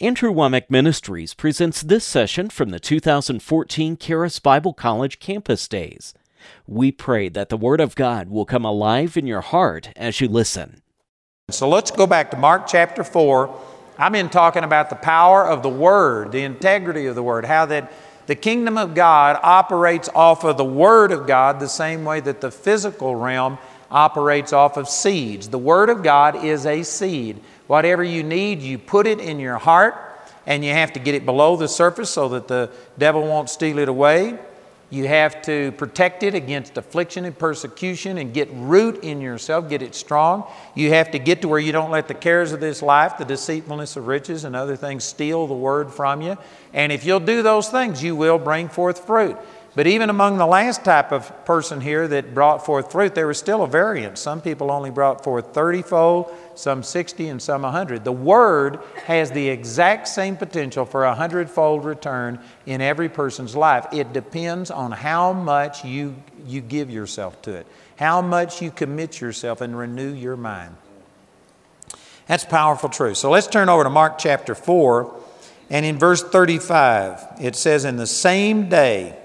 Andrew Wommack Ministries presents this session from the 2014 Charis Bible College Campus Days. We pray that the Word of God will come alive in your heart as you listen. So let's go back to Mark chapter 4. I've been talking about the power of the Word, the integrity of the Word, how that the kingdom of God operates off of the Word of God the same way that the physical realm operates off of seeds. The Word of God is a seed. Whatever you need, you put it in your heart, and you have to get it below the surface so that the devil won't steal it away. You have to protect it against affliction and persecution and get root in yourself, get it strong. You have to get to where you don't let the cares of this life, the deceitfulness of riches, and other things steal the word from you. And if you'll do those things, you will bring forth fruit. But even among the last type of person here that brought forth fruit, there was still a variance. Some people only brought forth 30 fold, some 60, and some 100. The Word has the exact same potential for a hundredfold return in every person's life. It depends on how much you, you give yourself to it, how much you commit yourself and renew your mind. That's powerful truth. So let's turn over to Mark chapter 4. And in verse 35, it says, In the same day,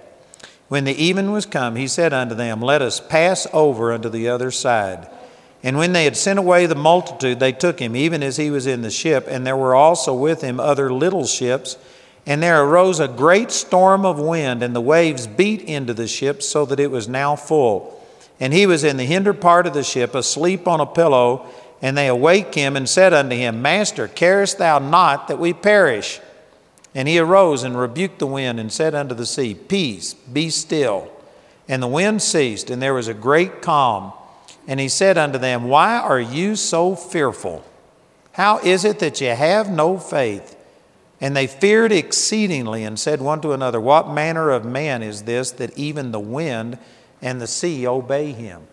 when the even was come, he said unto them, Let us pass over unto the other side. And when they had sent away the multitude, they took him, even as he was in the ship, and there were also with him other little ships. And there arose a great storm of wind, and the waves beat into the ship, so that it was now full. And he was in the hinder part of the ship, asleep on a pillow. And they awake him and said unto him, Master, carest thou not that we perish? And he arose and rebuked the wind and said unto the sea, Peace, be still. And the wind ceased, and there was a great calm. And he said unto them, Why are you so fearful? How is it that ye have no faith? And they feared exceedingly and said one to another, What manner of man is this that even the wind and the sea obey him?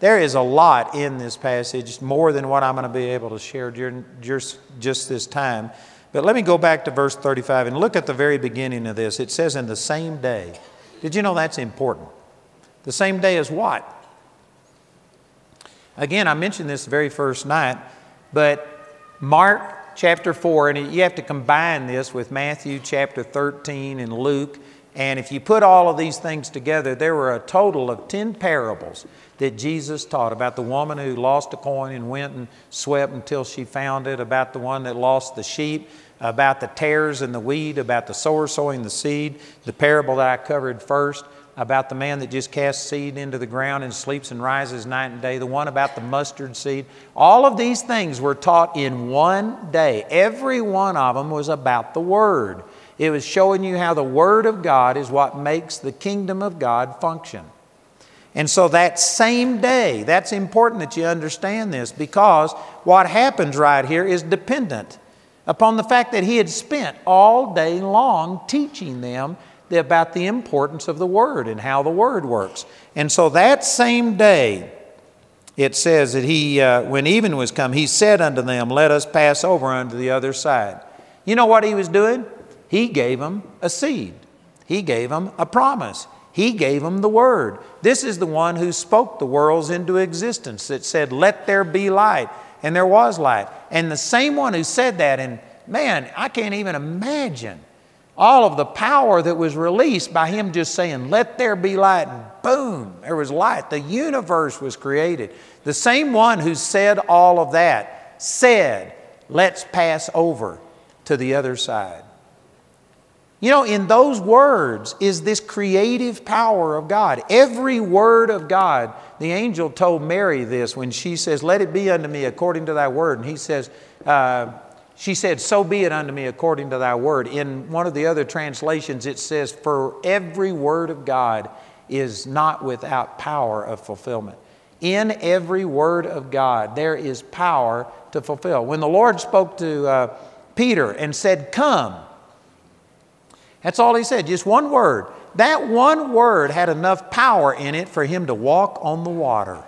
There is a lot in this passage, more than what I'm going to be able to share during just, just this time. But let me go back to verse 35 and look at the very beginning of this. It says, in the same day. Did you know that's important? The same day as what? Again, I mentioned this very first night, but Mark chapter 4, and you have to combine this with Matthew chapter 13 and Luke. And if you put all of these things together, there were a total of 10 parables that Jesus taught about the woman who lost a coin and went and swept until she found it, about the one that lost the sheep, about the tares and the weed, about the sower sowing the seed, the parable that I covered first, about the man that just casts seed into the ground and sleeps and rises night and day, the one about the mustard seed. All of these things were taught in one day. Every one of them was about the Word. It was showing you how the Word of God is what makes the kingdom of God function. And so that same day, that's important that you understand this because what happens right here is dependent upon the fact that he had spent all day long teaching them about the importance of the Word and how the Word works. And so that same day, it says that he, uh, when even was come, he said unto them, Let us pass over unto the other side. You know what he was doing? He gave them a seed, he gave them a promise. He gave them the word. This is the one who spoke the worlds into existence that said, Let there be light and there was light. And the same one who said that, and man, I can't even imagine all of the power that was released by him just saying, Let there be light, and boom, there was light. The universe was created. The same one who said all of that said, Let's pass over to the other side. You know, in those words is this creative power of God. Every word of God, the angel told Mary this when she says, Let it be unto me according to thy word. And he says, uh, She said, So be it unto me according to thy word. In one of the other translations, it says, For every word of God is not without power of fulfillment. In every word of God, there is power to fulfill. When the Lord spoke to uh, Peter and said, Come, that's all he said, just one word. That one word had enough power in it for him to walk on the water.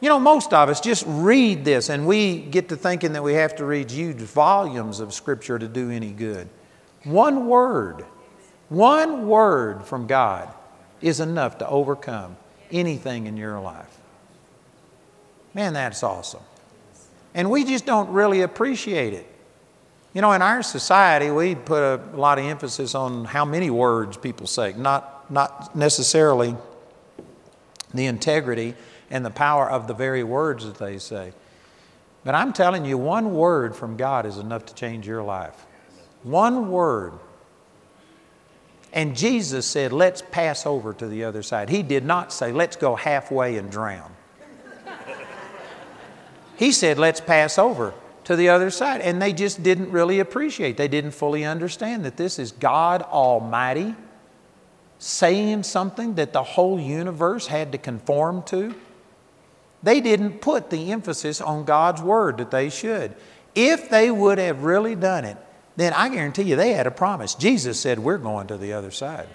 You know, most of us just read this and we get to thinking that we have to read huge volumes of Scripture to do any good. One word, one word from God is enough to overcome anything in your life. Man, that's awesome. And we just don't really appreciate it. You know, in our society, we put a lot of emphasis on how many words people say, not, not necessarily the integrity and the power of the very words that they say. But I'm telling you, one word from God is enough to change your life. One word. And Jesus said, Let's pass over to the other side. He did not say, Let's go halfway and drown. he said, Let's pass over to the other side. And they just didn't really appreciate, they didn't fully understand that this is God Almighty saying something that the whole universe had to conform to. They didn't put the emphasis on God's Word that they should. If they would have really done it, then I guarantee you they had a promise. Jesus said, We're going to the other side.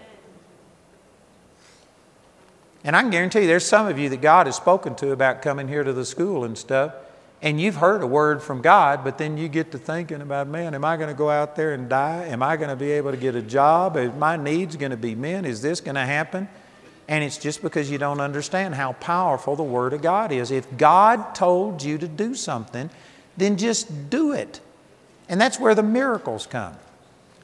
And I can guarantee you there's some of you that God has spoken to about coming here to the school and stuff, and you've heard a word from God, but then you get to thinking about, man, am I going to go out there and die? Am I going to be able to get a job? Is my needs going to be met? Is this going to happen? And it's just because you don't understand how powerful the Word of God is. If God told you to do something, then just do it. And that's where the miracles come.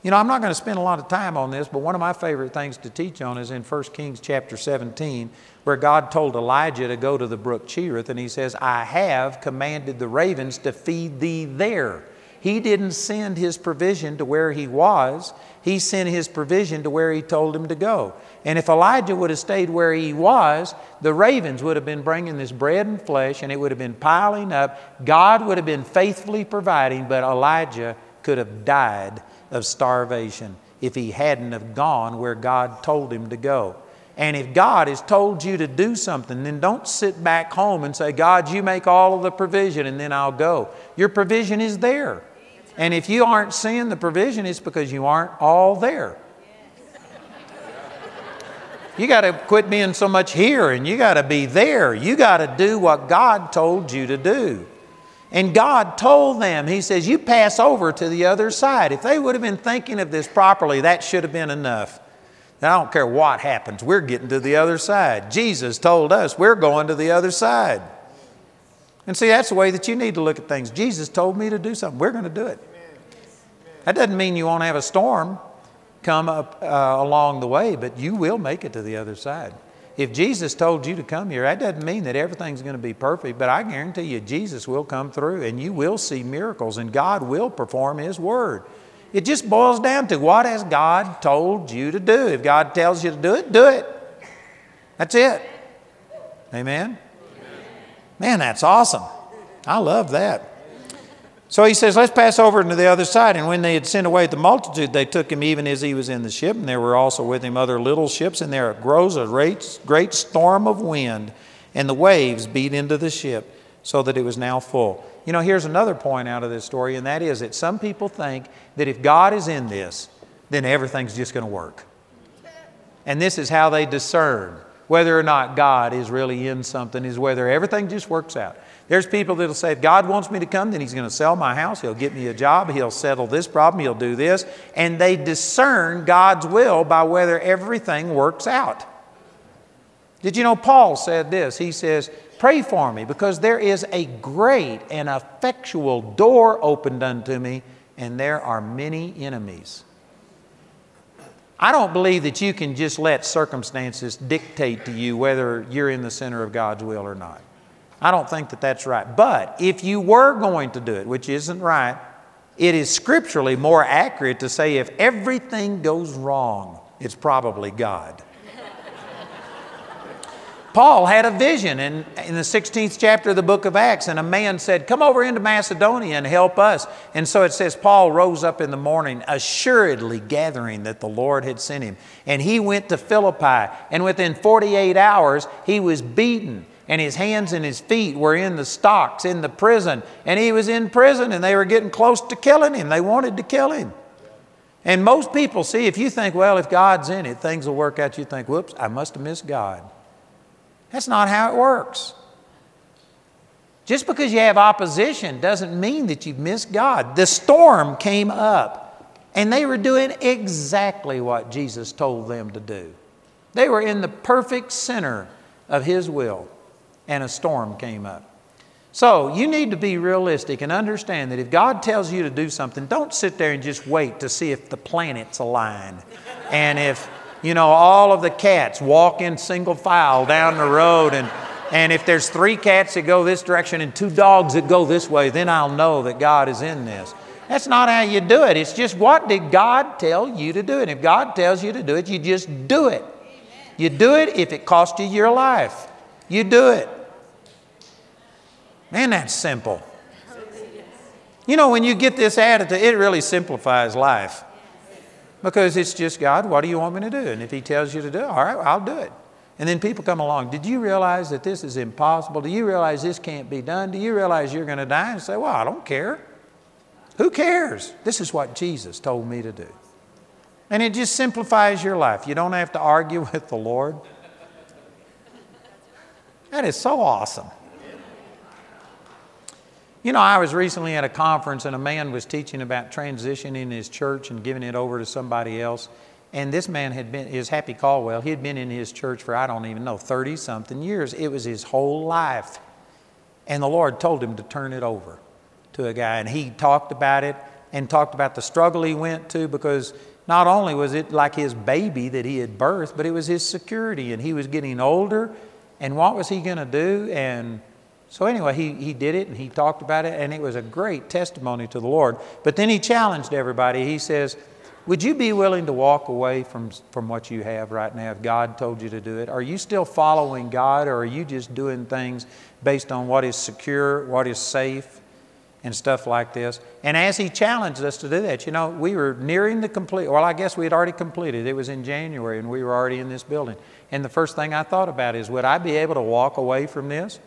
You know, I'm not going to spend a lot of time on this, but one of my favorite things to teach on is in 1 Kings chapter 17, where God told Elijah to go to the brook Cherith, and he says, I have commanded the ravens to feed thee there. He didn't send his provision to where he was, he sent his provision to where he told him to go. And if Elijah would have stayed where he was, the ravens would have been bringing this bread and flesh and it would have been piling up. God would have been faithfully providing, but Elijah could have died of starvation if he hadn't have gone where God told him to go. And if God has told you to do something, then don't sit back home and say, God, you make all of the provision and then I'll go. Your provision is there. And if you aren't seeing the provision, it's because you aren't all there. You got to quit being so much here and you got to be there. You got to do what God told you to do. And God told them, He says, You pass over to the other side. If they would have been thinking of this properly, that should have been enough. Now, I don't care what happens, we're getting to the other side. Jesus told us we're going to the other side. And see, that's the way that you need to look at things. Jesus told me to do something, we're going to do it. That doesn't mean you won't have a storm come up uh, along the way, but you will make it to the other side. If Jesus told you to come here, that doesn't mean that everything's going to be perfect, but I guarantee you, Jesus will come through and you will see miracles and God will perform His word. It just boils down to what has God told you to do? If God tells you to do it, do it. That's it. Amen? Man, that's awesome. I love that. So he says, Let's pass over to the other side. And when they had sent away the multitude, they took him even as he was in the ship. And there were also with him other little ships. And there arose a great, great storm of wind, and the waves beat into the ship, so that it was now full. You know, here's another point out of this story, and that is that some people think that if God is in this, then everything's just going to work. And this is how they discern whether or not God is really in something, is whether everything just works out. There's people that'll say, if God wants me to come, then He's going to sell my house, He'll get me a job, He'll settle this problem, He'll do this. And they discern God's will by whether everything works out. Did you know Paul said this? He says, Pray for me because there is a great and effectual door opened unto me, and there are many enemies. I don't believe that you can just let circumstances dictate to you whether you're in the center of God's will or not. I don't think that that's right. But if you were going to do it, which isn't right, it is scripturally more accurate to say if everything goes wrong, it's probably God. Paul had a vision in, in the 16th chapter of the book of Acts, and a man said, Come over into Macedonia and help us. And so it says, Paul rose up in the morning, assuredly gathering that the Lord had sent him. And he went to Philippi, and within 48 hours, he was beaten and his hands and his feet were in the stocks in the prison. And he was in prison and they were getting close to killing him. They wanted to kill him. And most people see, if you think, well, if God's in it, things will work out, you think, whoops, I must have missed God. That's not how it works. Just because you have opposition doesn't mean that you've missed God. The storm came up, and they were doing exactly what Jesus told them to do. They were in the perfect center of His will and a storm came up. So you need to be realistic and understand that if God tells you to do something, don't sit there and just wait to see if the planets align and if, you know, all of the cats walk in single file down the road and and if there's three cats that go this direction and two dogs that go this way, then I'll know that God is in this. That's not how you do it. It's just what did God tell you to do? And if God tells you to do it, you just do it. You do it if it costs you your life. You do it. Man, that's simple. You know, when you get this attitude, it really simplifies life. Because it's just, God, what do you want me to do? And if He tells you to do it, all right, I'll do it. And then people come along, did you realize that this is impossible? Do you realize this can't be done? Do you realize you're going to die? And say, well, I don't care. Who cares? This is what Jesus told me to do. And it just simplifies your life. You don't have to argue with the Lord. That is so awesome. You know, I was recently at a conference and a man was teaching about transitioning his church and giving it over to somebody else. And this man had been, is Happy Caldwell, he had been in his church for, I don't even know, 30 something years. It was his whole life. And the Lord told him to turn it over to a guy. And he talked about it and talked about the struggle he went to because not only was it like his baby that he had birthed, but it was his security. And he was getting older. And what was he going to do? And so, anyway, he, he did it and he talked about it, and it was a great testimony to the Lord. But then he challenged everybody. He says, Would you be willing to walk away from, from what you have right now if God told you to do it? Are you still following God, or are you just doing things based on what is secure, what is safe, and stuff like this? And as he challenged us to do that, you know, we were nearing the complete, well, I guess we had already completed. It was in January, and we were already in this building. And the first thing I thought about is, would I be able to walk away from this?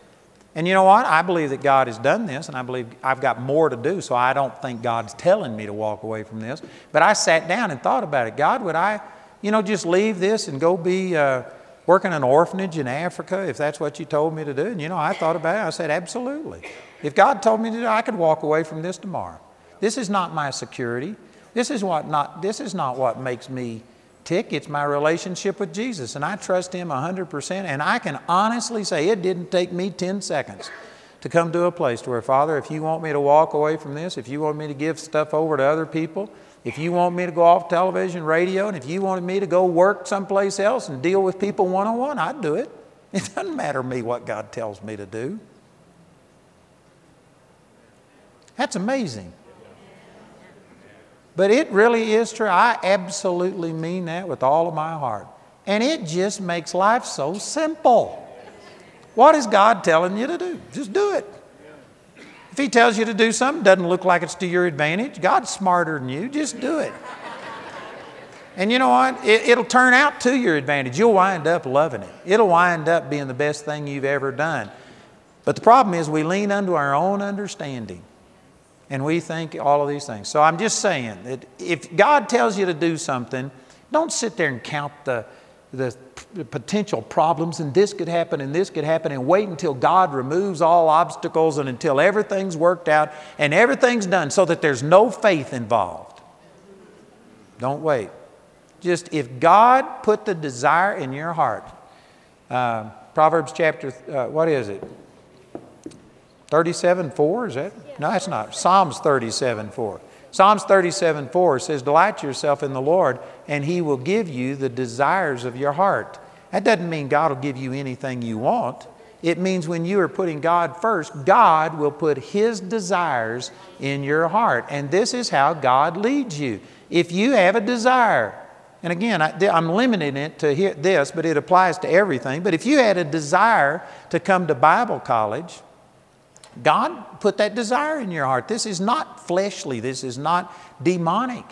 And you know what? I believe that God has done this, and I believe I've got more to do, so I don't think God's telling me to walk away from this. But I sat down and thought about it. God, would I, you know, just leave this and go be uh, working an orphanage in Africa if that's what you told me to do? And you know, I thought about it. I said, absolutely. If God told me to do I could walk away from this tomorrow. This is not my security. This is what not. This is not what makes me tick. It's my relationship with Jesus, and I trust Him 100%. And I can honestly say it didn't take me 10 seconds to come to a place to where, Father, if you want me to walk away from this, if you want me to give stuff over to other people, if you want me to go off television, radio, and if you wanted me to go work someplace else and deal with people one on one, I'd do it. It doesn't matter to me what God tells me to do. That's amazing. But it really is true. I absolutely mean that with all of my heart. And it just makes life so simple. What is God telling you to do? Just do it. If He tells you to do something, doesn't look like it's to your advantage, God's smarter than you, just do it. And you know what? It, will turn out to your advantage. You'll wind up loving it. It'll wind up being the best thing you've ever done. But the problem is, we lean unto our own understanding. And we think all of these things. So I'm just saying that if God tells you to do something, don't sit there and count the, the, potential problems and this could happen and this could happen and wait until God removes all obstacles and until everything's worked out and everything's done so that there's no faith involved. Don't wait. Just if God put the desire in your heart, uh, Proverbs chapter, uh, what is it? 37 4, is that? No, that's not. Psalms 37 4. Psalms 37 4 says, Delight yourself in the Lord, and He will give you the desires of your heart. That doesn't mean God will give you anything you want. It means when you are putting God first, God will put His desires in your heart. And this is how God leads you. If you have a desire, and again, I, am limiting it to this, but it applies to everything. But if you had a desire to come to Bible college, God put that desire in your heart. This is not fleshly, this is not demonic.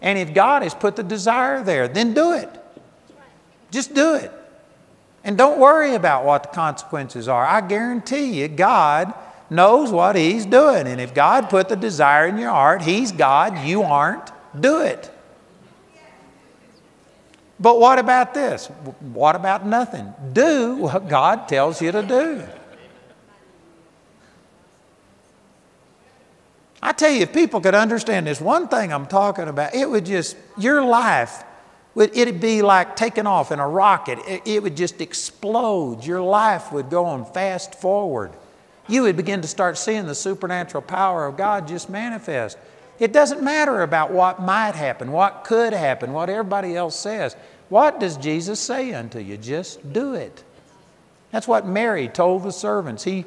And if God has put the desire there, then do it. Just do it. And don't worry about what the consequences are. I guarantee you, God knows what He's doing. And if God put the desire in your heart, He's God, you aren't, do it. But what about this? What about nothing? Do what God tells you to do. I tell you, if people could understand this one thing I'm talking about, it would just, your life, would, it'd be like taking off in a rocket. It, it would just explode. Your life would go on fast forward. you would begin to start seeing the supernatural power of God just manifest. It doesn't matter about what might happen, what could happen, what everybody else says. What does Jesus say unto you? Just do it. That's what Mary told the servants. He,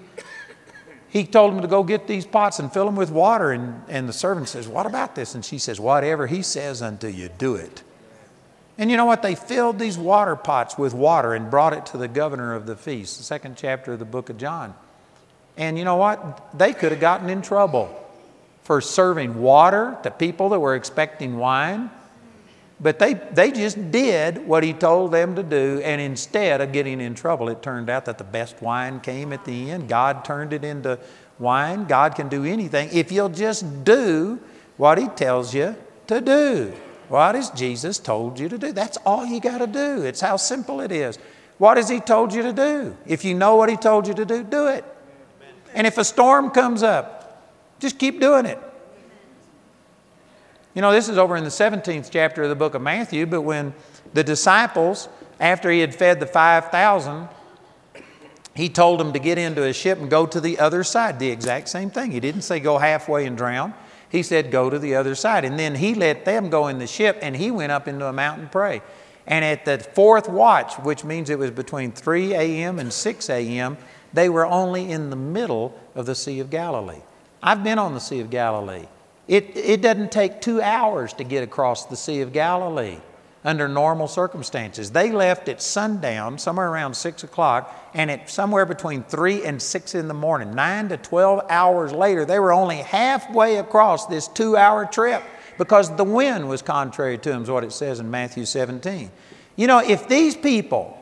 he told him to go get these pots and fill them with water. And, and the servant says, What about this? And she says, Whatever he says unto you, do it. And you know what? They filled these water pots with water and brought it to the governor of the feast, the second chapter of the book of John. And you know what? They could have gotten in trouble for serving water to people that were expecting wine. But they, they just did what he told them to do, and instead of getting in trouble, it turned out that the best wine came at the end. God turned it into wine. God can do anything if you'll just do what he tells you to do. What has Jesus told you to do? That's all you got to do. It's how simple it is. What has he told you to do? If you know what he told you to do, do it. And if a storm comes up, just keep doing it. You know, this is over in the 17th chapter of the book of Matthew, but when the disciples, after he had fed the 5,000, he told them to get into a ship and go to the other side. The exact same thing. He didn't say go halfway and drown. He said, Go to the other side. And then he let them go in the ship and he went up into a mountain and pray. And at the fourth watch, which means it was between 3 a.m. and 6 a.m., they were only in the middle of the Sea of Galilee. I've been on the Sea of Galilee. It, it doesn't take two hours to get across the Sea of Galilee under normal circumstances. They left at sundown, somewhere around 6 o'clock, and at somewhere between 3 and 6 in the morning, 9 to 12 hours later, they were only halfway across this two hour trip because the wind was contrary to them, is what it says in Matthew 17. You know, if these people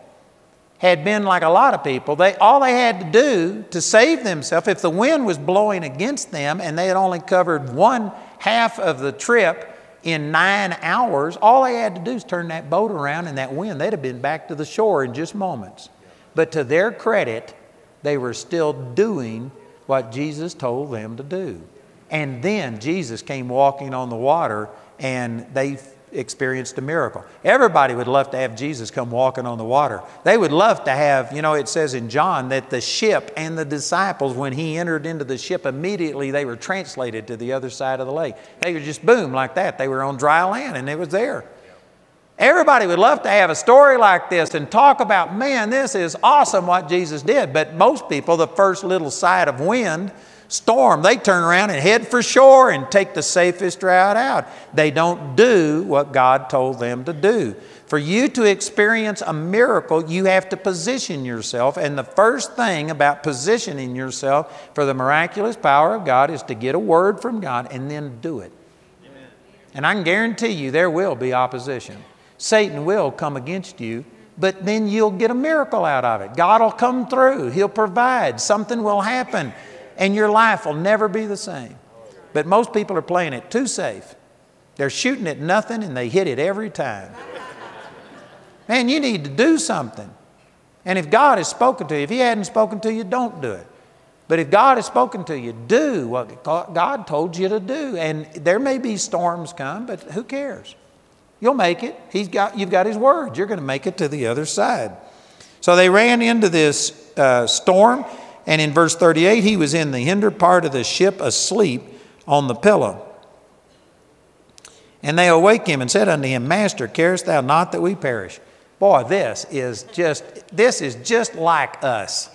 had been like a lot of people, they, all they had to do to save themselves, if the wind was blowing against them and they had only covered one half of the trip, in nine hours, all they had to do is turn that boat around and that wind, they'd have been back to the shore in just moments. But to their credit, they were still doing what Jesus told them to do. And then Jesus came walking on the water and they experienced a miracle. Everybody would love to have Jesus come walking on the water. They would love to have, you know, it says in John that the ship and the disciples, when he entered into the ship, immediately they were translated to the other side of the lake. They were just boom, like that. They were on dry land and it was there. Everybody would love to have a story like this and talk about, man, this is awesome what Jesus did. But most people, the first little sight of wind, storm, they turn around and head for shore and take the safest route out. They don't do what God told them to do. For you to experience a miracle, you have to position yourself. And the first thing about positioning yourself for the miraculous power of God is to get a word from God and then do it. Amen. And I can guarantee you there will be opposition. Satan will come against you, but then you'll get a miracle out of it. God will come through, He'll provide, something will happen and your life will never be the same. But most people are playing it too safe. They're shooting at nothing and they hit it every time. Man, you need to do something. And if God has spoken to you, if He hadn't spoken to you, don't do it. But if God has spoken to you, do what God told you to do. And there may be storms come, but who cares? You'll make it. He's got, you've got His word. You're going to make it to the other side. So they ran into this uh, storm. And in verse 38, he was in the hinder part of the ship asleep on the pillow. And they awake him and said unto him, Master, carest thou not that we perish? Boy, this is just this is just like us.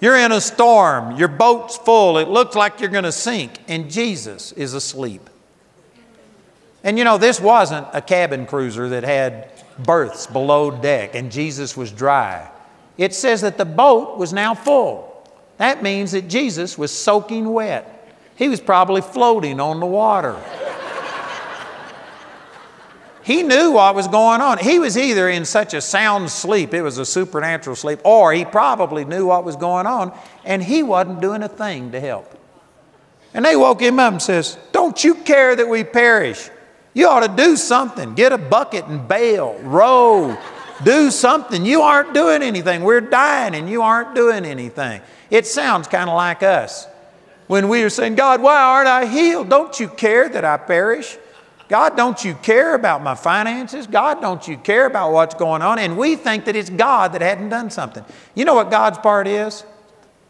You're in a storm, your boat's full, it looks like you're going to sink, and Jesus is asleep. And you know, this wasn't a cabin cruiser that had berths below deck and Jesus was dry it says that the boat was now full. That means that Jesus was soaking wet. He was probably floating on the water. he knew what was going on. He was either in such a sound sleep, it was a supernatural sleep, or he probably knew what was going on and he wasn't doing a thing to help. And they woke him up and says, "Don't you care that we perish? You ought to do something. Get a bucket and bail, row, do something. You aren't doing anything. We're dying and you aren't doing anything. It sounds kind of like us. When we are saying, God, why aren't I healed? Don't you care that I perish? God, don't you care about my finances? God, don't you care about what's going on? And we think that it's God that hadn't done something. You know what God's part is?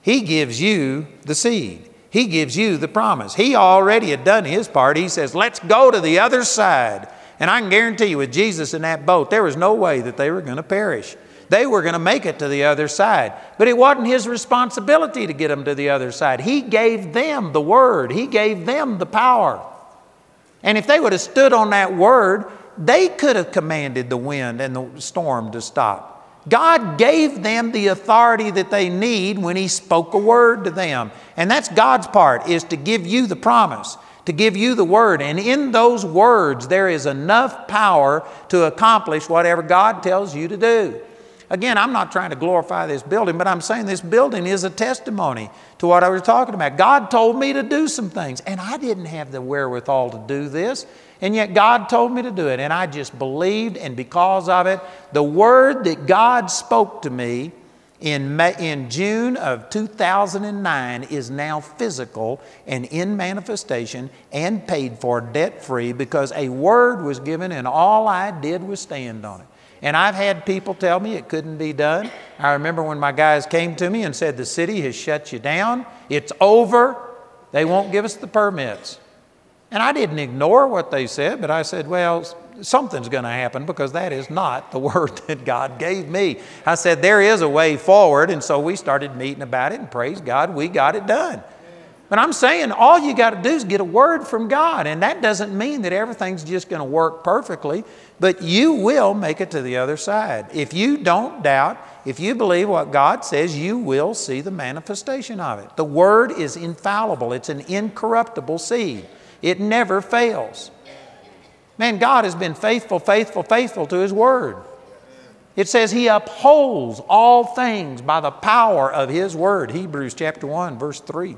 He gives you the seed. He gives you the promise. He already had done his part. He says, Let's go to the other side. And I can guarantee you, with Jesus in that boat, there was no way that they were going to perish. They were going to make it to the other side. But it wasn't his responsibility to get them to the other side. He gave them the word, he gave them the power. And if they would have stood on that word, they could have commanded the wind and the storm to stop. God gave them the authority that they need when He spoke a word to them. And that's God's part, is to give you the promise, to give you the word. And in those words, there is enough power to accomplish whatever God tells you to do. Again, I'm not trying to glorify this building, but I'm saying this building is a testimony to what I was talking about. God told me to do some things, and I didn't have the wherewithal to do this. And yet God told me to do it, and I just believed, and because of it, the word that God spoke to me in, May, in June of 2009 is now physical and in manifestation and paid for debt free because a word was given, and all I did was stand on it. And I've had people tell me it couldn't be done. I remember when my guys came to me and said, The city has shut you down, it's over, they won't give us the permits. And I didn't ignore what they said, but I said, well, something's going to happen because that is not the word that God gave me. I said, there is a way forward. And so we started meeting about it, and praise God, we got it done. But I'm saying all you got to do is get a word from God. And that doesn't mean that everything's just going to work perfectly, but you will make it to the other side. If you don't doubt, if you believe what God says, you will see the manifestation of it. The word is infallible, it's an incorruptible seed. It never fails. Man, God has been faithful, faithful, faithful to His Word. It says He upholds all things by the power of His Word. Hebrews chapter 1, verse 3.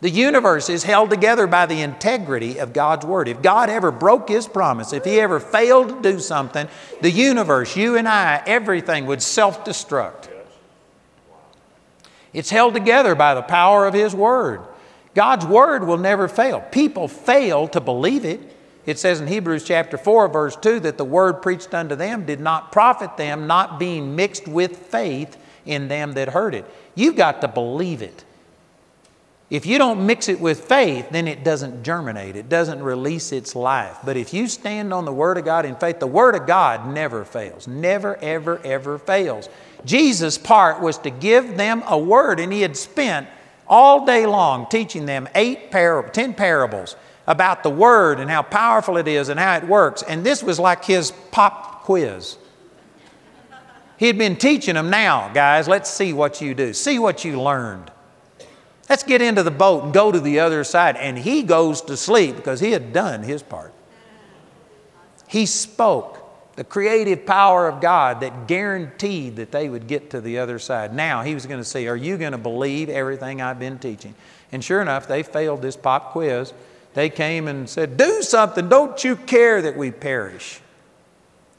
The universe is held together by the integrity of God's Word. If God ever broke His promise, if He ever failed to do something, the universe, you and I, everything would self destruct. It's held together by the power of His Word. God's word will never fail. People fail to believe it. It says in Hebrews chapter 4, verse 2, that the word preached unto them did not profit them, not being mixed with faith in them that heard it. You've got to believe it. If you don't mix it with faith, then it doesn't germinate, it doesn't release its life. But if you stand on the Word of God in faith, the Word of God never fails. Never, ever, ever fails. Jesus' part was to give them a word, and He had spent all day long teaching them eight par- ten parables about the Word and how powerful it is and how it works. And this was like his pop quiz. He had been teaching them now, guys, let's see what you do. See what you learned. Let's get into the boat and go to the other side. And he goes to sleep because he had done his part. He spoke the creative power of God that guaranteed that they would get to the other side. Now he was going to say, Are you going to believe everything I've been teaching? And sure enough, they failed this pop quiz. They came and said, Do something. Don't you care that we perish?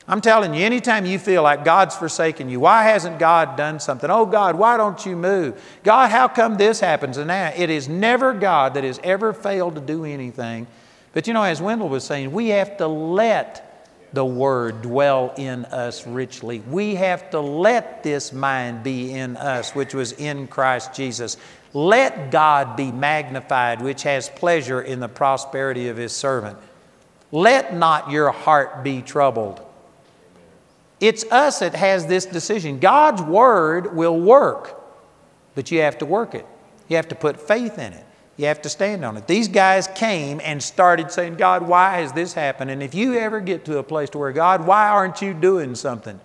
I'm telling you, anytime you feel like God's forsaken you, why hasn't God done something? Oh, God, why don't you move? God, how come this happens and that? It is never God that has ever failed to do anything. But you know, as Wendell was saying, we have to let the Word dwell in us richly. We have to let this mind be in us, which was in Christ Jesus. Let God be magnified, which has pleasure in the prosperity of His servant. Let not your heart be troubled. It's us that has this decision. God's Word will work, but you have to work it. You have to put faith in it. You have to stand on it. These guys came and started saying, God, why has this happened? And if you ever get to a place to where, God, why aren't you doing something?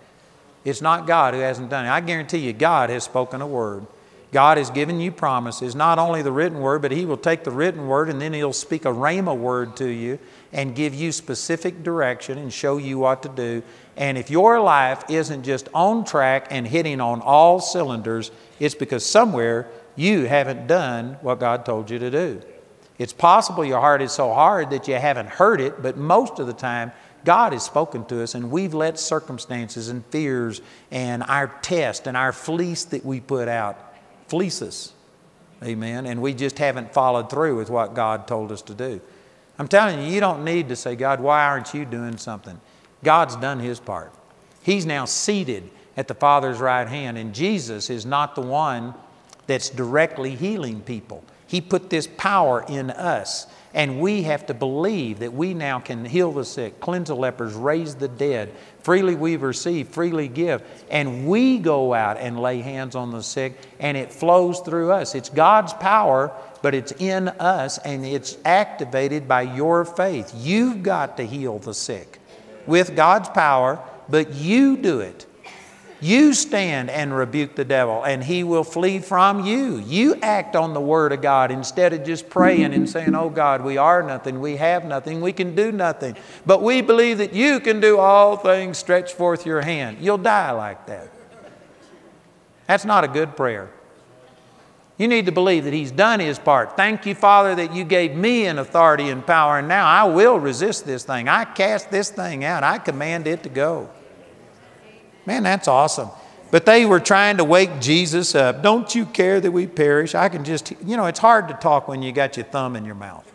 It's not God who hasn't done it. I guarantee you, God has spoken a word. God has given you promises, not only the written word, but He will take the written word and then He'll speak a rhema word to you and give you specific direction and show you what to do. And if your life isn't just on track and hitting on all cylinders, it's because somewhere you haven't done what God told you to do. It's possible your heart is so hard that you haven't heard it, but most of the time, God has spoken to us, and we've let circumstances and fears and our test and our fleece that we put out fleece us. Amen. And we just haven't followed through with what God told us to do. I'm telling you, you don't need to say, God, why aren't you doing something? God's done His part. He's now seated at the Father's right hand. And Jesus is not the one that's directly healing people. He put this power in us. And we have to believe that we now can heal the sick, cleanse the lepers, raise the dead. Freely we receive, freely give. And we go out and lay hands on the sick, and it flows through us. It's God's power, but it's in us, and it's activated by your faith. You've got to heal the sick with God's power, but you do it. You stand and rebuke the devil, and he will flee from you. You act on the word of God instead of just praying and saying, Oh God, we are nothing, we have nothing, we can do nothing. But we believe that you can do all things, stretch forth your hand. You'll die like that. That's not a good prayer. You need to believe that He's done His part. Thank you, Father, that you gave me an authority and power, and now I will resist this thing. I cast this thing out, I command it to go. Man, that's awesome. But they were trying to wake Jesus up. Don't you care that we perish? I can just, you know, it's hard to talk when you got your thumb in your mouth.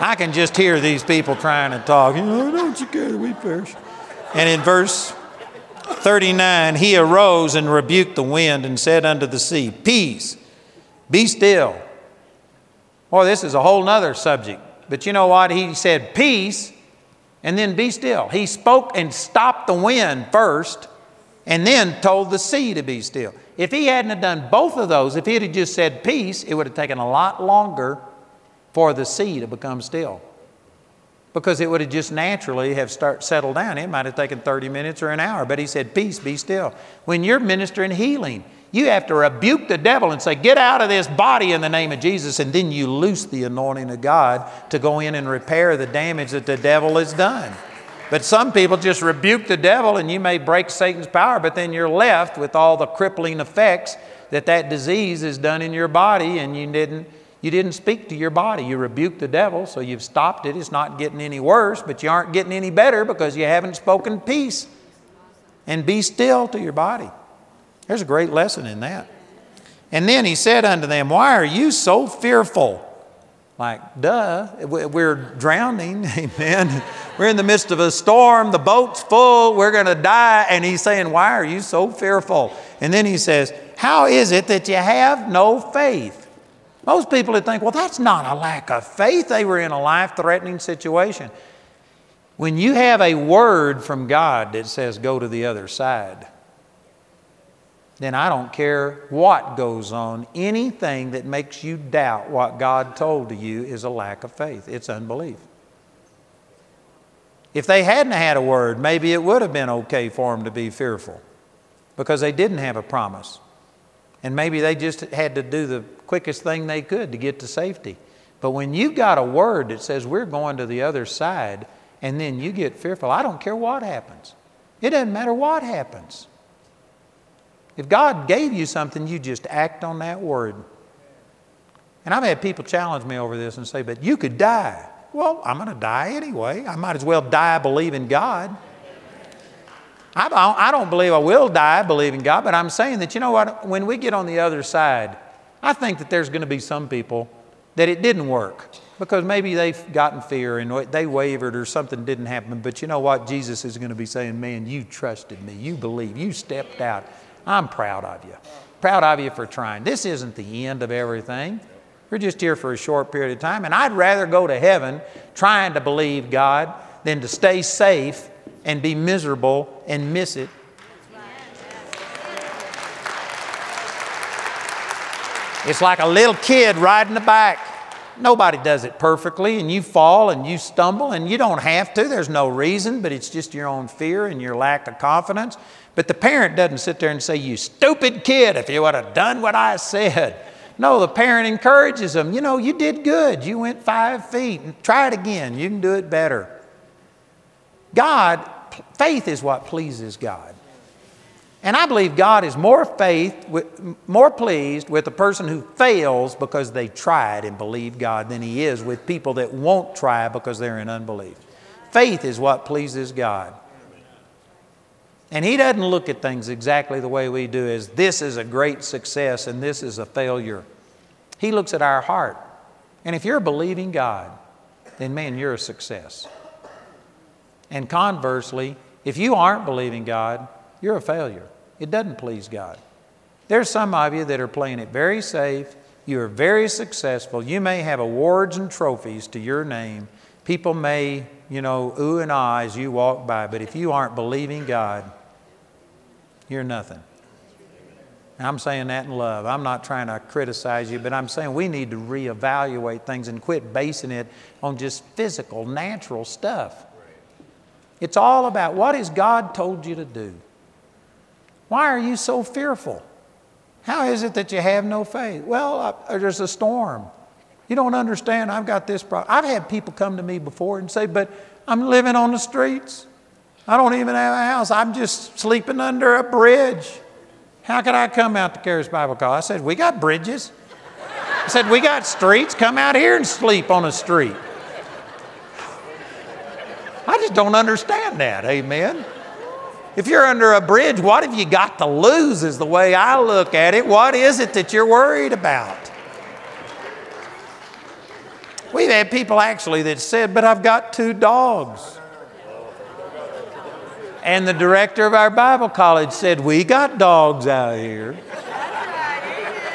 I can just hear these people trying to talk. You know, don't you care that we perish? And in verse 39, he arose and rebuked the wind and said unto the sea, Peace, be still. Boy, this is a whole nother subject. But you know what? He said, Peace, and then be still. He spoke and stopped the wind first and then told the sea to be still. If he hadn't have done both of those, if he had just said peace, it would have taken a lot longer for the sea to become still. Because it would have just naturally have start settled down. It might have taken 30 minutes or an hour, but he said, Peace, be still. When you're ministering healing, you have to rebuke the devil and say, Get out of this body in the name of Jesus. And then you loose the anointing of God to go in and repair the damage that the devil has done. But some people just rebuke the devil and you may break Satan's power, but then you're left with all the crippling effects that that disease has done in your body and you didn't you didn't speak to your body. You rebuked the devil, so you've stopped it. It's not getting any worse, but you aren't getting any better because you haven't spoken peace. And be still to your body. There's a great lesson in that. And then he said unto them, Why are you so fearful? Like, duh, we're drowning, amen. We're in the midst of a storm, the boat's full, we're to die. And he's saying, Why are you so fearful? And then he says, How is it that you have no faith? Most people would think, Well, that's not a lack of faith. They were in a life threatening situation. When you have a word from God that says, Go to the other side, then I don't care what goes on. Anything that makes you doubt what God told to you is a lack of faith, it's unbelief. If they hadn't had a word, maybe it would have been okay for them to be fearful because they didn't have a promise. And maybe they just had to do the quickest thing they could to get to safety. But when you've got a word that says we're going to the other side and then you get fearful, I don't care what happens. It doesn't matter what happens. If God gave you something, you just act on that word. And I've had people challenge me over this and say, but you could die. Well, I'm going to die anyway. I might as well die believing God. I don't, believe I will die believing God, but I'm saying that, you know what, when we get on the other side, I think that there's going to be some people that it didn't work because maybe they've gotten fear and they wavered or something didn't happen. But you know what? Jesus is going to be saying, Man, you trusted me. You believed. You stepped out. I'm proud of you. Proud of you for trying. This isn't the end of everything. We're just here for a short period of time. And I'd rather go to heaven trying to believe God than to stay safe and be miserable and miss it. It's like a little kid riding the bike. Nobody does it perfectly, and you fall and you stumble, and you don't have to. There's no reason, but it's just your own fear and your lack of confidence. But the parent doesn't sit there and say, You stupid kid, if you would have done what I said. No, the parent encourages them. You know, you did good. You went five feet. Try it again. You can do it better. God, faith is what pleases God. And I believe God is more faith, more pleased with a person who fails because they tried and believed God than He is with people that won't try because they're in unbelief. Faith is what pleases God. And He doesn't look at things exactly the way we do, as this is a great success and this is a failure. He looks at our heart. And if you're believing God, then man, you're a success. And conversely, If you aren't believing God, you're a failure. It doesn't please God. There's some of you that are playing it very safe. You are very successful. You may have awards and trophies to your name. People may, you know, ooh and ah as you walk by, but if you aren't believing God, you're nothing. I'm saying that in love. I'm not trying to criticize you, but I'm saying we need to reevaluate things and quit basing it on just physical, natural stuff. It's all about what has God told you to do? Why are you so fearful? How is it that you have no faith? Well, uh, there's a storm. You don't understand. I've got this problem. I've had people come to me before and say, But I'm living on the streets. I don't even have a house. I'm just sleeping under a bridge. How can I come out to Charis Bible College? I said, We got bridges. I said, We got streets. Come out here and sleep on a street. I just don't understand that. Amen. If you're under a bridge, what have you got to lose, is the way I look at it. What is it that you're worried about? We've had people actually that said, But I've got two dogs. And the director of our Bible college said, We got dogs out here.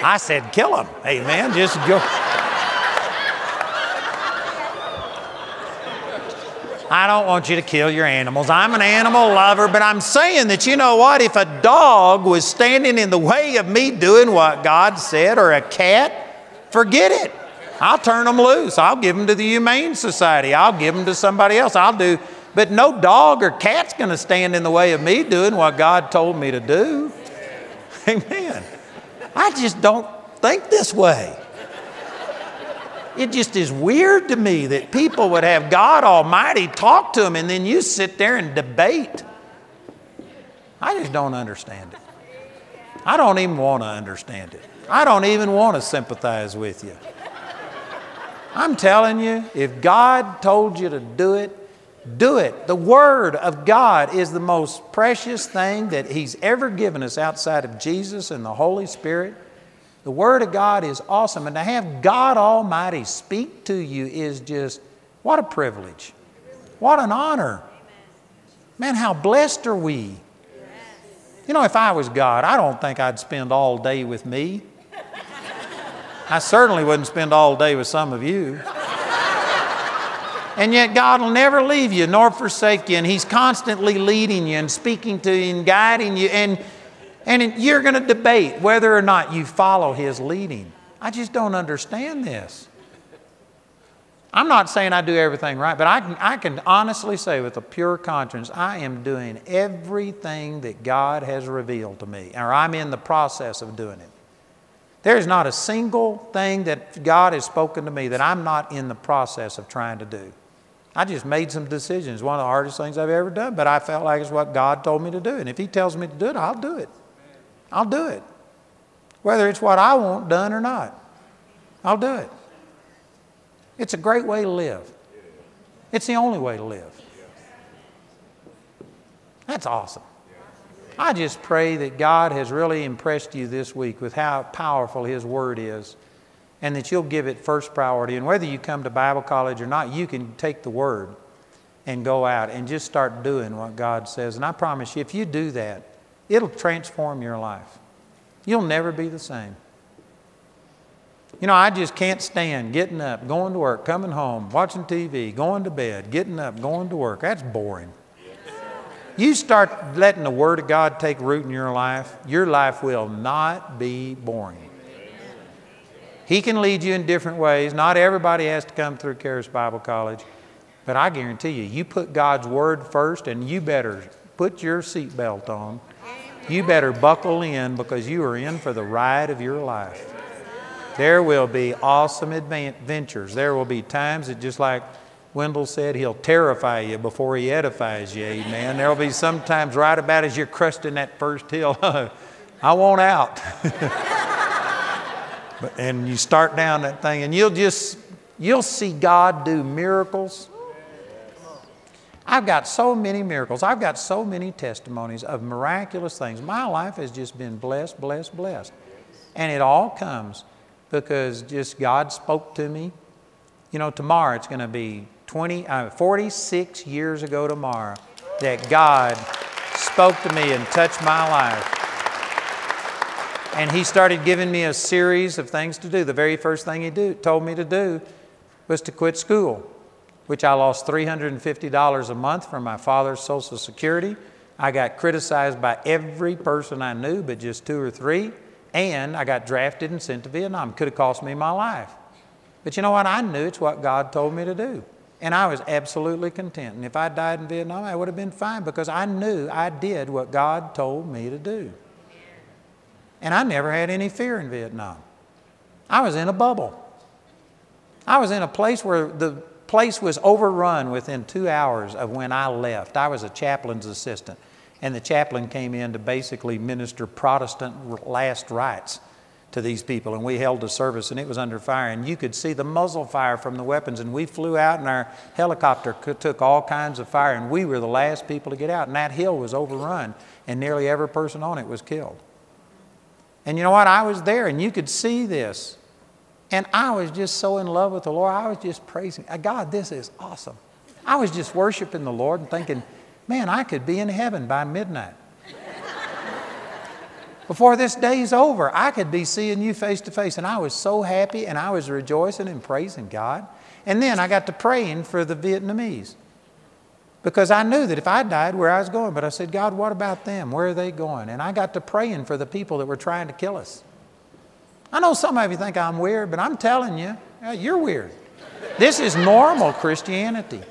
I said, Kill them. Amen. Just go. I don't want you to kill your animals. I'm an animal lover, but I'm saying that you know what? If a dog was standing in the way of me doing what God said, or a cat, forget it. I'll turn them loose. I'll give them to the Humane Society. I'll give them to somebody else. I'll do but no dog or cat's going to stand in the way of me doing what God told me to do. Amen. I just don't think this way. It just is weird to me that people would have God Almighty talk to them and then you sit there and debate. I just don't understand it. I don't even want to understand it. I don't even want to sympathize with you. I'm telling you, if God told you to do it, do it. The Word of God is the most precious thing that He's ever given us outside of Jesus and the Holy Spirit. The Word of God is awesome. And to have God Almighty speak to you is just, what a privilege. What an honor. Man, how blessed are we? You know, if I was God, I don't think I'd spend all day with me. I certainly wouldn't spend all day with some of you. And yet, God will never leave you nor forsake you, and He's constantly leading you and speaking to you and guiding you. And, and you're going to debate whether or not you follow His leading. I just don't understand this. I'm not saying I do everything right, but I can, I can honestly say with a pure conscience, I am doing everything that God has revealed to me, or I'm in the process of doing it. There's not a single thing that God has spoken to me that I'm not in the process of trying to do. I just made some decisions. One of the hardest things I've ever done, but I felt like it's what God told me to do. And if He tells me to do it, I'll do it. I'll do it. Whether it's what I want done or not, I'll do it. It's a great way to live. It's the only way to live. That's awesome. I just pray that God has really impressed you this week with how powerful His Word is and that you'll give it first priority. And whether you come to Bible college or not, you can take the word and go out and just start doing what God says. And I promise you, if you do that, it'll transform your life. You'll never be the same. You know, I just can't stand getting up, going to work, coming home, watching TV, going to bed, getting up, going to work. That's boring. You start letting the Word of God take root in your life, your life will not be boring. He can lead you in different ways. Not everybody has to come through Charis Bible College. But I guarantee you, you put God's Word first and you better put your seatbelt on. You better buckle in because you are in for the ride of your life. There will be awesome adventures. There will be times that, just like Wendell said, He'll terrify you before He edifies you. Amen. There will be sometimes right about as you're cresting that first hill, I want out. But, and you start down that thing, and you'll just you'll see God do miracles. I've got so many miracles. I've got so many testimonies of miraculous things. My life has just been blessed, blessed, blessed. And it all comes because just God spoke to me. You know, tomorrow it's going to be 20, uh, 46 years ago tomorrow that God spoke to me and touched my life. And he started giving me a series of things to do. The very first thing he do, told me to do was to quit school, which I lost $350 a month from my father's Social Security. I got criticized by every person I knew, but just two or three. And I got drafted and sent to Vietnam. Could have cost me my life. But you know what? I knew it's what God told me to do. And I was absolutely content. And if I died in Vietnam, I would have been fine because I knew I did what God told me to do. And I never had any fear in Vietnam. I was in a bubble. I was in a place where the place was overrun within two hours of when I left. I was a chaplain's assistant, and the chaplain came in to basically minister Protestant last rites to these people. And we held a service, and it was under fire. And you could see the muzzle fire from the weapons. And we flew out, and our helicopter took all kinds of fire, and we were the last people to get out. And that hill was overrun, and nearly every person on it was killed. And you know what? I was there and you could see this. And I was just so in love with the Lord. I was just praising uh, God, this is awesome. I was just worshiping the Lord and thinking, man, I could be in heaven by midnight. Before this day's over, I could be seeing you face to face. And I was so happy and I was rejoicing and praising God. And then I got to praying for the Vietnamese because I knew that if I died, where I was going. But I said, God, what about them? Where are they going? And I got to praying for the people that were trying to kill us. I know some of you think I'm weird, but I'm telling you, you're weird. This is normal Christianity.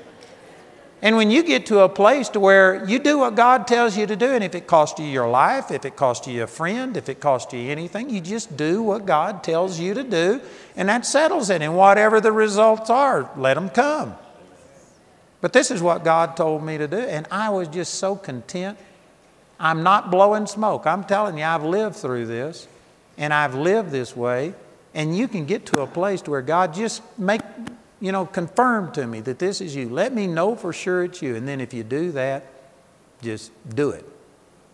And when you get to a place to where you do what God tells you to do, and if it costs you your life, if it costs you a friend, if it costs you anything, you just do what God tells you to do, and that settles it. And whatever the results are, let them come. But this is what God told me to do, and I was just so content. I'm not blowing smoke. I'm telling you, I've lived through this, and I've lived this way, and you can get to a place to where God just make, you know, confirm to me that this is you. Let me know for sure it's you. And then if you do that, just do it.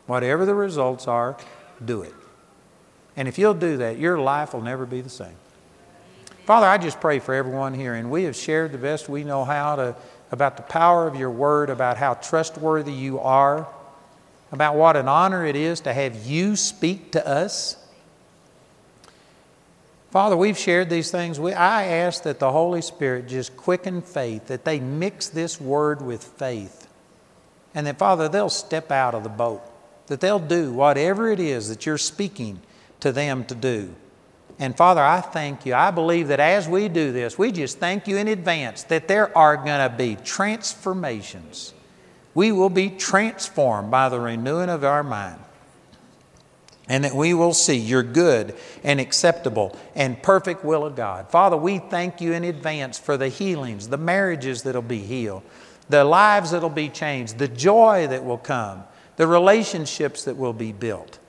Whatever the results are, do it. And if you'll do that, your life will never be the same. Father, I just pray for everyone here, and we have shared the best we know how to about the power of your word, about how trustworthy you are, about what an honor it is to have you speak to us. Father, we've shared these things. We, I ask that the Holy Spirit just quicken faith, that they mix this word with faith, and that, Father, they'll step out of the boat, that they'll do whatever it is that you're speaking to them to do. And Father, I thank you. I believe that as we do this, we just thank you in advance that there are going to be transformations. We will be transformed by the renewing of our mind. And that we will see your good and acceptable and perfect will of God. Father, we thank you in advance for the healings, the marriages that'll be healed, the lives that'll be changed, the joy that will come, the relationships that will be built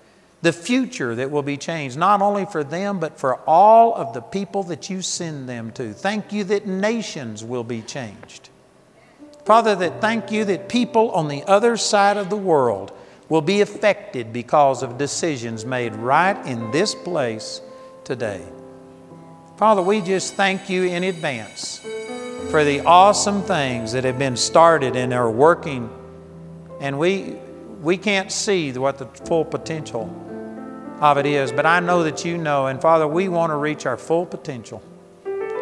the future that will be changed, not only for them, but for all of the people that you send them to. Thank you that nations will be changed. Father, that thank you that people on the other side of the world will be affected because of decisions made right in this place today. Father, we just thank you in advance for the awesome things that have been started and are working, and we, we can't see what the full potential of it is, but I know that you know. And Father, we want to reach our full potential.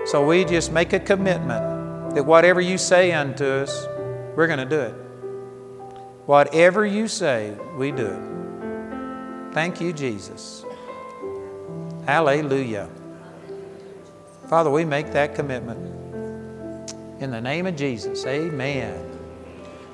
So we just make a commitment that whatever you say unto us, we're going to do it. Whatever you say, we do it. Thank you, Jesus. Hallelujah. Father, we make that commitment. In the name of Jesus, amen.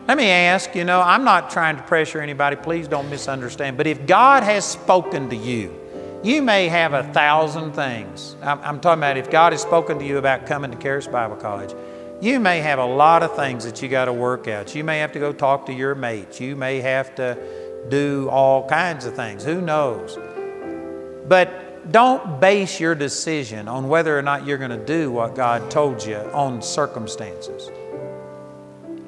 Let me ask, you know, I'm not trying to pressure anybody, please don't misunderstand, but if God has spoken to you, you may have a thousand things. I'm, I'm talking about if God has spoken to you about coming to Charis Bible College, you may have a lot of things that you got to work out. You may have to go talk to your mates. You may have to do all kinds of things. Who knows? But don't base your decision on whether or not you're going to do what God told you on circumstances.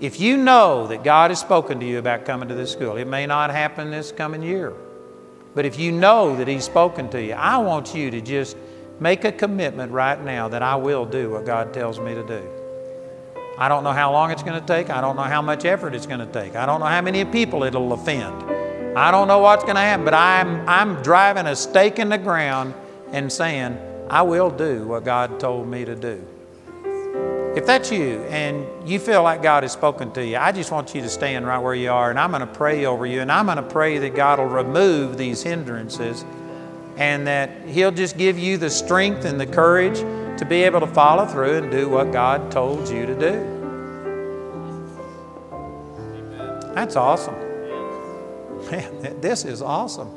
If you know that God has spoken to you about coming to this school, it may not happen this coming year, but if you know that He's spoken to you, I want you to just make a commitment right now that I will do what God tells me to do. I don't know how long it's going to take. I don't know how much effort it's going to take. I don't know how many people it'll offend. I don't know what's going to happen, but I'm, I'm driving a stake in the ground and saying, I will do what God told me to do. If that's you and you feel like God has spoken to you, I just want you to stand right where you are and I'm going to pray over you and I'm going to pray that God will remove these hindrances and that He'll just give you the strength and the courage to be able to follow through and do what God told you to do. That's awesome. Man, this is awesome.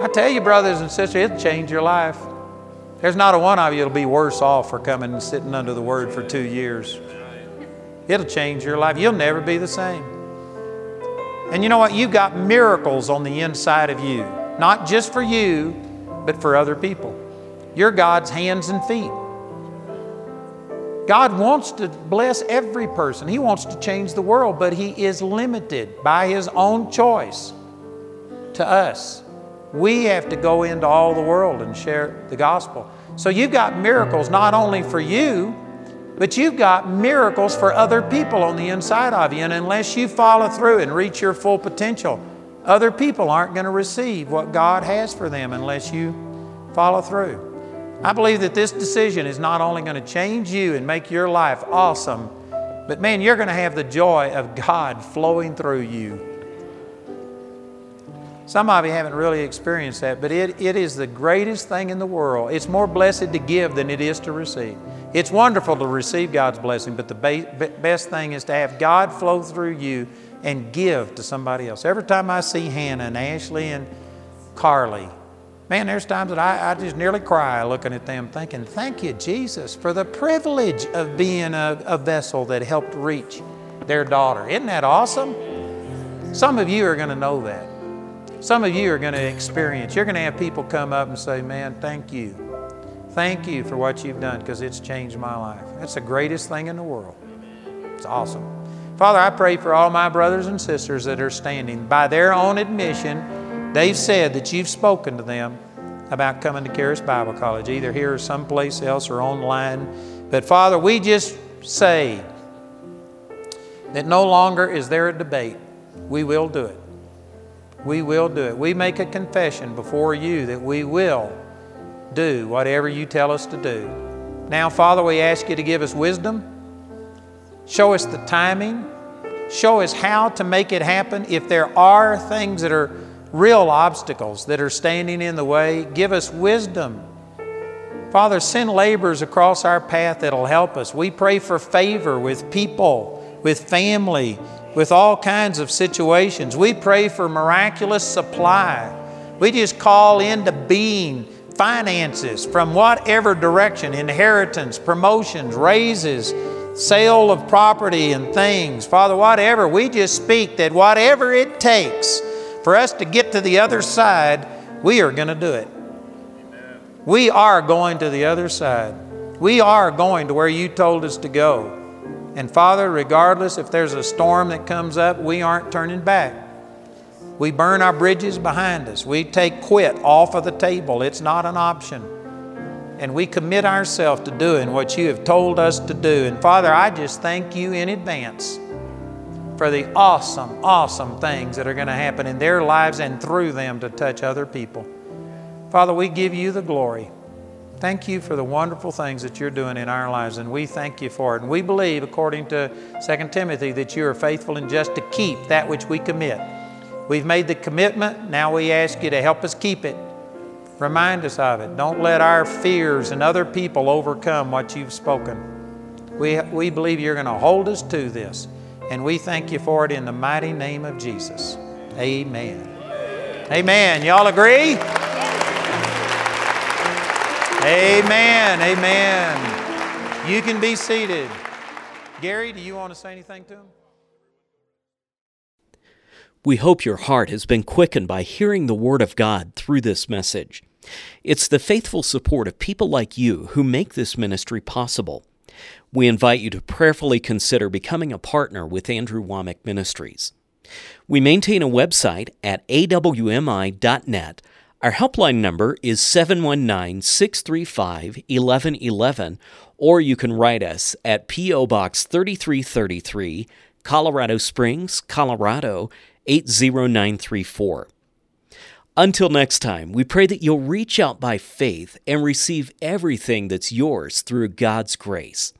I tell you, brothers and sisters, it'll change your life. There's not a one of you that'll be worse off for coming and sitting under the Word for two years. It'll change your life. You'll never be the same. And you know what? You've got miracles on the inside of you, not just for you, but for other people. You're God's hands and feet. God wants to bless every person. He wants to change the world, but He is limited by His own choice to us. We have to go into all the world and share the gospel. So you've got miracles not only for you, but you've got miracles for other people on the inside of you. And unless you follow through and reach your full potential, other people aren't going to receive what God has for them unless you follow through. I believe that this decision is not only going to change you and make your life awesome, but man, you're going to have the joy of God flowing through you. Some of you haven't really experienced that, but it, it is the greatest thing in the world. It's more blessed to give than it is to receive. It's wonderful to receive God's blessing, but the ba- best thing is to have God flow through you and give to somebody else. Every time I see Hannah and Ashley and Carly, Man, there's times that I, I, just nearly cry looking at them, thinking, Thank you, Jesus, for the privilege of being a, a vessel that helped reach their daughter. Isn't that awesome? Some of you are going to know that. Some of you are going to experience. You're going to have people come up and say, Man, thank you. Thank you for what you've done because it's changed my life. That's the greatest thing in the world. It's awesome. Father, I pray for all my brothers and sisters that are standing by their own admission They've said that you've spoken to them about coming to Charis Bible College, either here or someplace else or online. But Father, we just say that no longer is there a debate. We will do it. We will do it. We make a confession before you that we will do whatever you tell us to do. Now, Father, we ask you to give us wisdom, show us the timing, show us how to make it happen. If there are things that are real obstacles that are standing in the way. Give us wisdom. Father, send laborers across our path that'll help us. We pray for favor with people, with family, with all kinds of situations. We pray for miraculous supply. We just call into being finances from whatever direction inheritance, promotions, raises, sale of property and things. Father, whatever. We just speak that whatever it takes for us to get to the other side, we are going to do it. We are going to the other side. We are going to where you told us to go. And Father, regardless if there's a storm that comes up, we aren't turning back. We burn our bridges behind us. We take quit off of the table. It's not an option. And we commit ourselves to doing what you have told us to do. And Father, I just thank you in advance for the awesome, awesome things that are going to happen in their lives and through them to touch other people. Father, we give you the glory. Thank you for the wonderful things that you're doing in our lives, and we thank you for it. And we believe, according to 2 Timothy, that you are faithful and just to keep that which we commit. We've made the commitment, now we ask you to help us keep it. Remind us of it. Don't let our fears and other people overcome what you've spoken. We, we believe you're going to hold us to this. And we thank you for it in the mighty name of Jesus. Amen. Amen. Y'all agree? Amen. Amen. You can be seated. Gary, do you want to say anything to him? We hope your heart has been quickened by hearing the Word of God through this message. It's the faithful support of people like you who make this ministry possible we invite you to prayerfully consider becoming a partner with Andrew Wommack Ministries. We maintain a website at awmi.net. Our helpline number is 719 635 1111, or you can write us at P.O. Box 3333, Colorado Springs, Colorado 80934. Until next time, we pray that you'll reach out by faith and receive everything that's yours through God's grace.